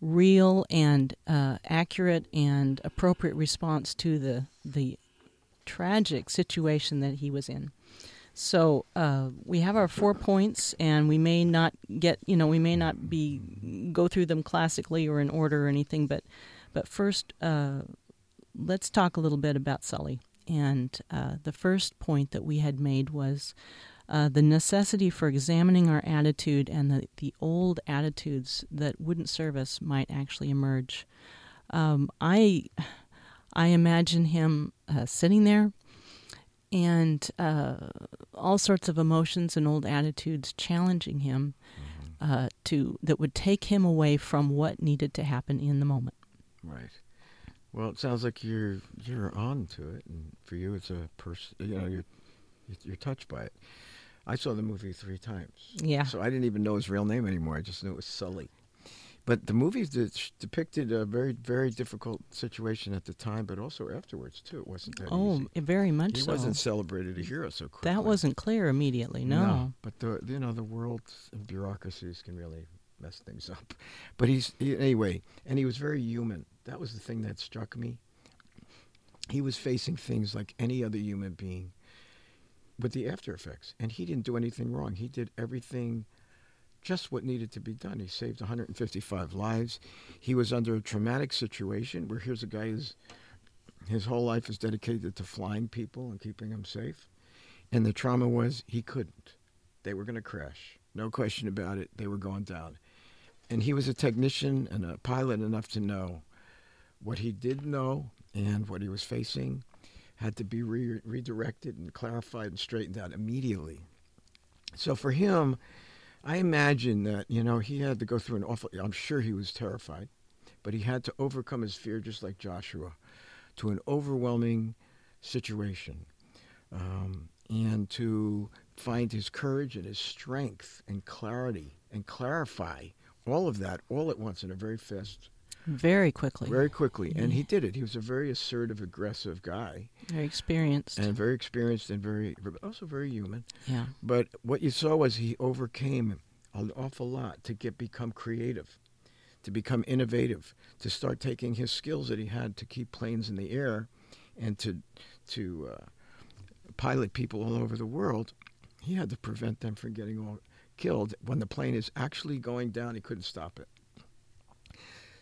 real and uh, accurate and appropriate response to the the tragic situation that he was in. So uh, we have our four points, and we may not get, you know, we may not be go through them classically or in order or anything, but but first, uh, let's talk a little bit about Sully. And uh, the first point that we had made was uh, the necessity for examining our attitude and the, the old attitudes that wouldn't serve us might actually emerge. Um, I I imagine him uh, sitting there and uh, all sorts of emotions and old attitudes challenging him mm-hmm. uh, to that would take him away from what needed to happen in the moment. Right. Well, it sounds like you're you're on to it, and for you, it's a person. You know, you're you're touched by it. I saw the movie three times. Yeah. So I didn't even know his real name anymore. I just knew it was Sully. But the movies depicted a very, very difficult situation at the time, but also afterwards too. It wasn't that oh, easy. very much so. he so. wasn't celebrated a hero so quickly. That wasn't clear immediately. No. no but the you know the world bureaucracies can really mess things up. But he's he, anyway, and he was very human. That was the thing that struck me. He was facing things like any other human being, with the after effects, and he didn't do anything wrong. He did everything just what needed to be done. He saved 155 lives. He was under a traumatic situation where here's a guy who's his whole life is dedicated to flying people and keeping them safe. And the trauma was he couldn't. They were going to crash. No question about it. They were going down. And he was a technician and a pilot enough to know what he did know and what he was facing had to be re- redirected and clarified and straightened out immediately. So for him, I imagine that, you know, he had to go through an awful, I'm sure he was terrified, but he had to overcome his fear just like Joshua to an overwhelming situation um, and to find his courage and his strength and clarity and clarify all of that all at once in a very fast very quickly. Very quickly. And he did it. He was a very assertive aggressive guy. Very experienced. And very experienced and very also very human. Yeah. But what you saw was he overcame an awful lot to get become creative to become innovative to start taking his skills that he had to keep planes in the air and to to uh, pilot people all over the world. He had to prevent them from getting all killed. When the plane is actually going down he couldn't stop it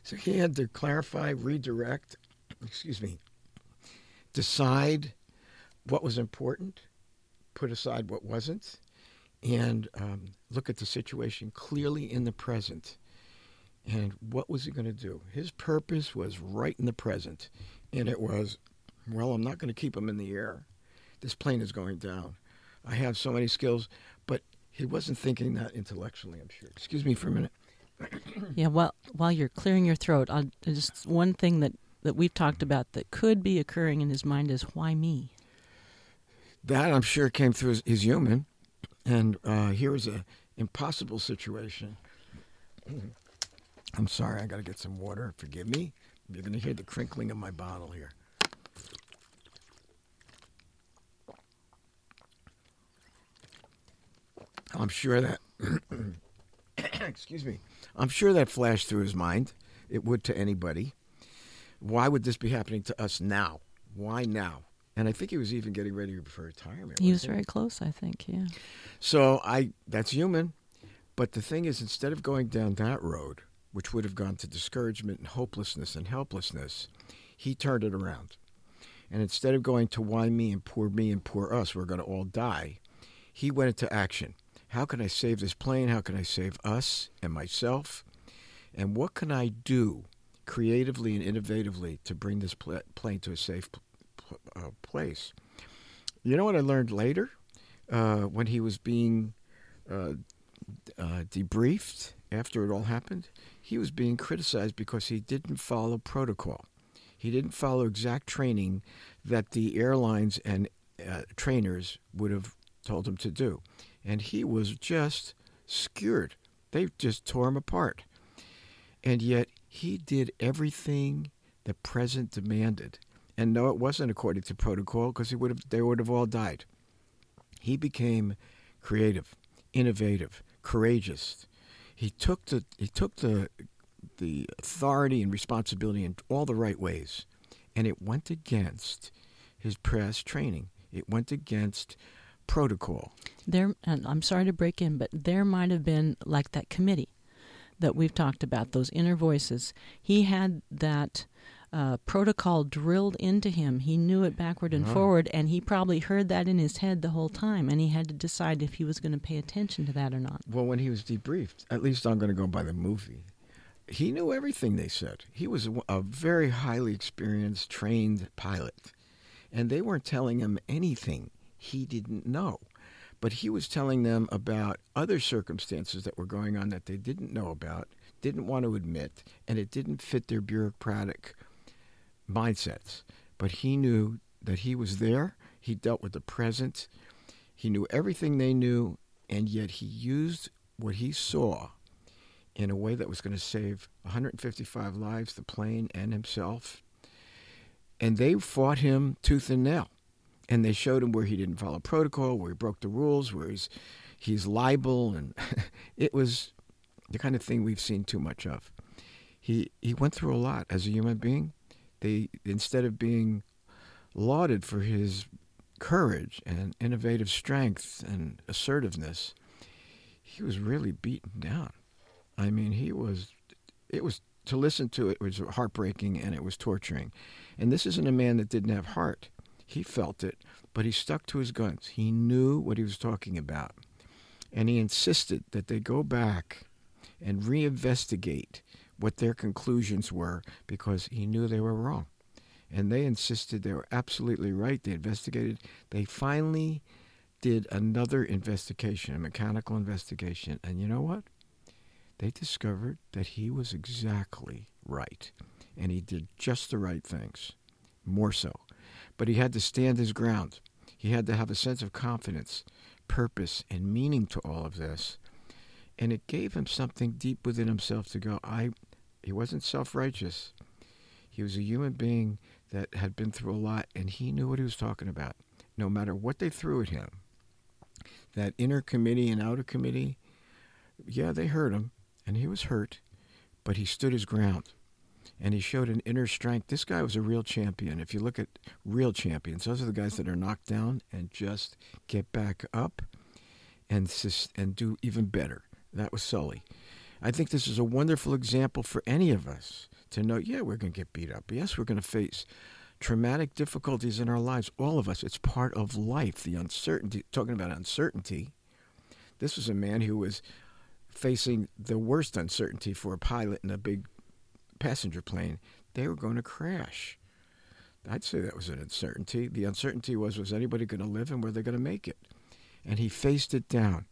so he had to clarify, redirect, excuse me, decide what was important, put aside what wasn't, and um, look at the situation clearly in the present. And what was he going to do? His purpose was right in the present. And it was, well, I'm not going to keep him in the air. This plane is going down. I have so many skills, but he wasn't thinking that intellectually, I'm sure. Excuse me for a minute. yeah, well, while you're clearing your throat, I'll, just one thing that, that we've talked about that could be occurring in his mind is why me? That I'm sure came through his, his human, and uh, here was a impossible situation. I'm sorry, I got to get some water. Forgive me. You're going to hear the crinkling of my bottle here. I'm sure that, excuse me, I'm sure that flashed through his mind. It would to anybody. Why would this be happening to us now? Why now? And I think he was even getting ready for retirement. He was very close, I think, yeah. So I that's human. But the thing is, instead of going down that road, which would have gone to discouragement and hopelessness and helplessness, he turned it around. And instead of going to why me and poor me and poor us, we're going to all die, he went into action. How can I save this plane? How can I save us and myself? And what can I do creatively and innovatively to bring this pl- plane to a safe pl- uh, place? You know what I learned later uh, when he was being uh, uh, debriefed after it all happened? He was being criticized because he didn't follow protocol. He didn't follow exact training that the airlines and uh, trainers would have told him to do and he was just skewered. They just tore him apart. And yet he did everything the present demanded. And no, it wasn't according to protocol because he would have they would have all died. He became creative, innovative, courageous. He took the he took the the authority and responsibility in all the right ways. And it went against his past training. It went against protocol. There, and I'm sorry to break in, but there might have been like that committee that we've talked about, those inner voices. He had that uh, protocol drilled into him. He knew it backward and uh-huh. forward, and he probably heard that in his head the whole time, and he had to decide if he was going to pay attention to that or not. Well, when he was debriefed, at least I'm going to go by the movie. He knew everything they said. He was a, a very highly experienced, trained pilot, and they weren't telling him anything he didn't know. But he was telling them about other circumstances that were going on that they didn't know about, didn't want to admit, and it didn't fit their bureaucratic mindsets. But he knew that he was there, he dealt with the present, he knew everything they knew, and yet he used what he saw in a way that was going to save 155 lives, the plane, and himself. And they fought him tooth and nail and they showed him where he didn't follow protocol, where he broke the rules, where he's he's liable, and it was the kind of thing we've seen too much of. He he went through a lot as a human being. They instead of being lauded for his courage and innovative strength and assertiveness, he was really beaten down. I mean, he was. It was to listen to it was heartbreaking and it was torturing. And this isn't a man that didn't have heart. He felt it, but he stuck to his guns. He knew what he was talking about. And he insisted that they go back and reinvestigate what their conclusions were because he knew they were wrong. And they insisted they were absolutely right. They investigated. They finally did another investigation, a mechanical investigation, and you know what? They discovered that he was exactly right, and he did just the right things, more so. But he had to stand his ground. He had to have a sense of confidence, purpose, and meaning to all of this. And it gave him something deep within himself to go, I he wasn't self righteous. He was a human being that had been through a lot and he knew what he was talking about. No matter what they threw at him. That inner committee and outer committee, yeah, they hurt him and he was hurt, but he stood his ground and he showed an inner strength. This guy was a real champion. If you look at real champions, those are the guys that are knocked down and just get back up and and do even better. That was Sully. I think this is a wonderful example for any of us to know. Yeah, we're going to get beat up. Yes, we're going to face traumatic difficulties in our lives. All of us. It's part of life. The uncertainty. Talking about uncertainty. This was a man who was facing the worst uncertainty for a pilot in a big passenger plane, they were going to crash. I'd say that was an uncertainty. The uncertainty was was anybody going to live and were they going to make it? And he faced it down.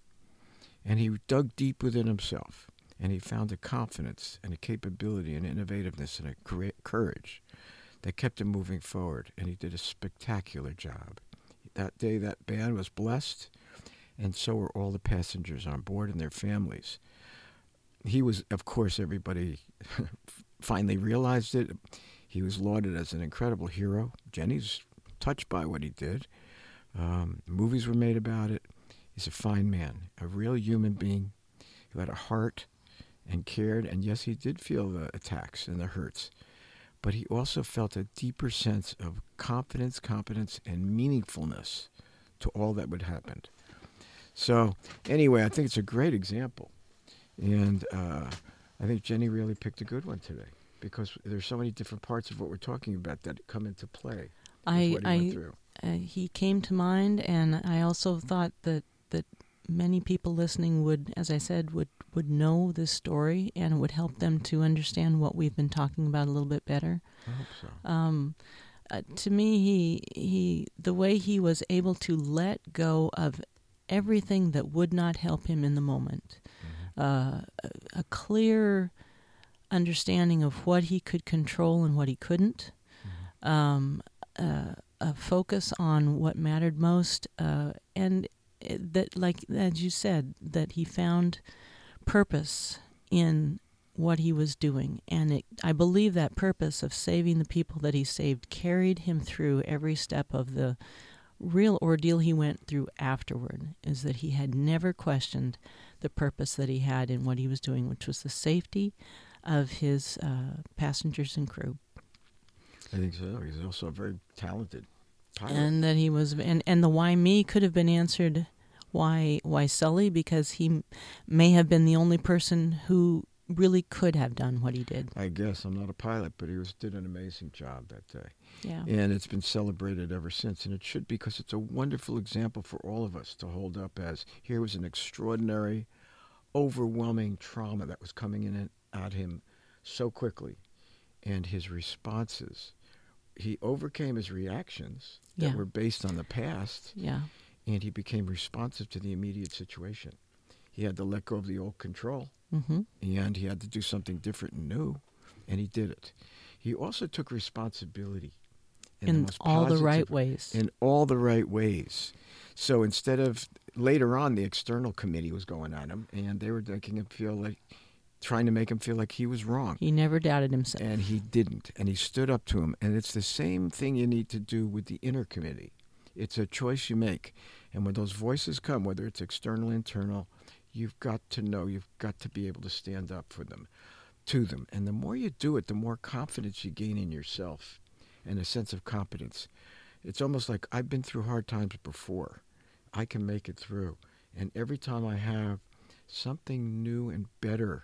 And he dug deep within himself. And he found a confidence and a capability and innovativeness and a courage that kept him moving forward. And he did a spectacular job. That day, that band was blessed, and so were all the passengers on board and their families. He was, of course, everybody finally realized it. He was lauded as an incredible hero. Jenny's touched by what he did. Um, movies were made about it. He's a fine man, a real human being who had a heart and cared. And yes, he did feel the attacks and the hurts, but he also felt a deeper sense of confidence, competence, and meaningfulness to all that would happen. So, anyway, I think it's a great example. And uh, I think Jenny really picked a good one today because there's so many different parts of what we're talking about that come into play. I, I uh, he came to mind, and I also thought that that many people listening would, as I said, would would know this story and it would help them to understand what we've been talking about a little bit better. I hope so. Um, uh, to me, he he the way he was able to let go of everything that would not help him in the moment uh, a clear understanding of what he could control and what he couldn't, mm-hmm. um, uh, a focus on what mattered most, uh, and that, like as you said, that he found purpose in what he was doing, and it, I believe that purpose of saving the people that he saved carried him through every step of the real ordeal he went through afterward. Is that he had never questioned the purpose that he had in what he was doing, which was the safety of his uh, passengers and crew. I think so. He's also a very talented pilot. And that he was, and, and the why me could have been answered why why Sully because he may have been the only person who really could have done what he did. I guess I'm not a pilot, but he was did an amazing job that day. Yeah. And it's been celebrated ever since, and it should because it's a wonderful example for all of us to hold up as here was an extraordinary, overwhelming trauma that was coming in at him so quickly, and his responses. He overcame his reactions that yeah. were based on the past. Yeah. And he became responsive to the immediate situation. He had to let go of the old control mm-hmm. and he had to do something different and new, and he did it. He also took responsibility in, in the all the right ways. In all the right ways. So instead of later on, the external committee was going on him, and they were making him feel like trying to make him feel like he was wrong. He never doubted himself. And he didn't. And he stood up to him. And it's the same thing you need to do with the inner committee. It's a choice you make. And when those voices come, whether it's external, internal, you've got to know, you've got to be able to stand up for them, to them. And the more you do it, the more confidence you gain in yourself and a sense of competence. It's almost like I've been through hard times before. I can make it through. And every time I have, something new and better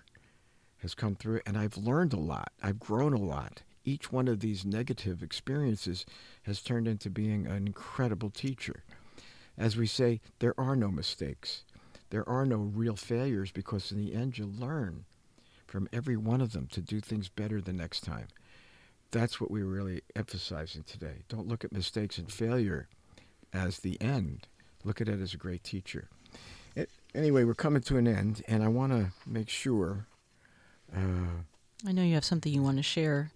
has come through, and I've learned a lot. I've grown a lot. Each one of these negative experiences has turned into being an incredible teacher. As we say, there are no mistakes there are no real failures because in the end you learn from every one of them to do things better the next time. That's what we're really emphasizing today. Don't look at mistakes and failure as the end. look at it as a great teacher. It, anyway, we're coming to an end, and I want to make sure. Uh, I know you have something you want to share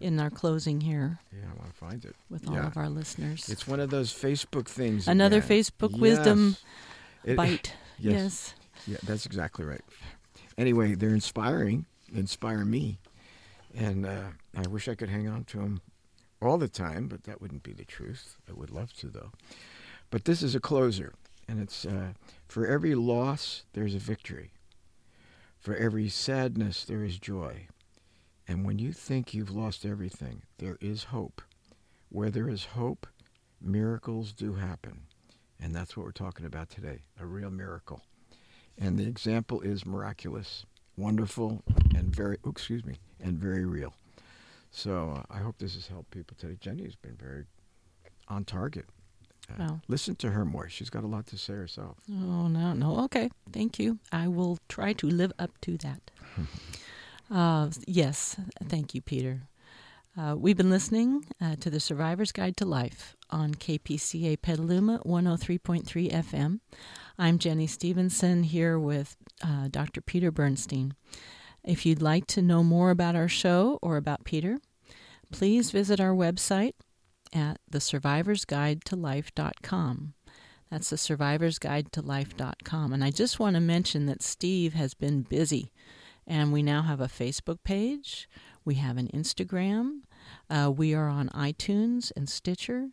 in our closing here yeah, I want to find it. with all Yeah. of our listeners. It's one of those Facebook things. Another again. Facebook wisdom It- bite. yes. yes. Yeah, that's exactly right. Anyway, they're inspiring, inspire me, and uh, I wish I could hang on to them all the time, but that wouldn't be the truth. I would love to, though. But this is a closer, and it's uh, for every loss there's a victory. For every sadness there is joy, and when you think you've lost everything, there is hope. Where there is hope, miracles do happen, and that's what we're talking about today—a real miracle. And the example is miraculous, wonderful, and very, oh, excuse me, and very real. So uh, I hope this has helped people today. Jenny has been very on target. Uh, Well. Listen to her more. She's got a lot to say herself. Oh, no, no. Okay. Thank you. I will try to live up to that. uh, yes. Thank you, Peter. Uh, we've been listening uh, to the Survivor's Guide to Life on KPCA Petaluma 103.3 FM. I'm Jenny Stevenson here with uh, Dr. Peter Bernstein. If you'd like to know more about our show or about Peter, please visit our website at thesurvivorsguidetolife.com. That's the survivorsguidetolife.com. And I just want to mention that Steve has been busy, and we now have a Facebook page, we have an Instagram, uh, we are on iTunes and Stitcher.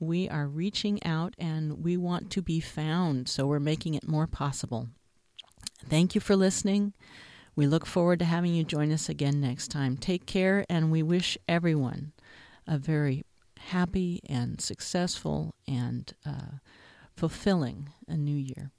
We are reaching out and we want to be found, so we're making it more possible. Thank you for listening. We look forward to having you join us again next time. Take care, and we wish everyone a very happy and successful and uh, fulfilling a new year.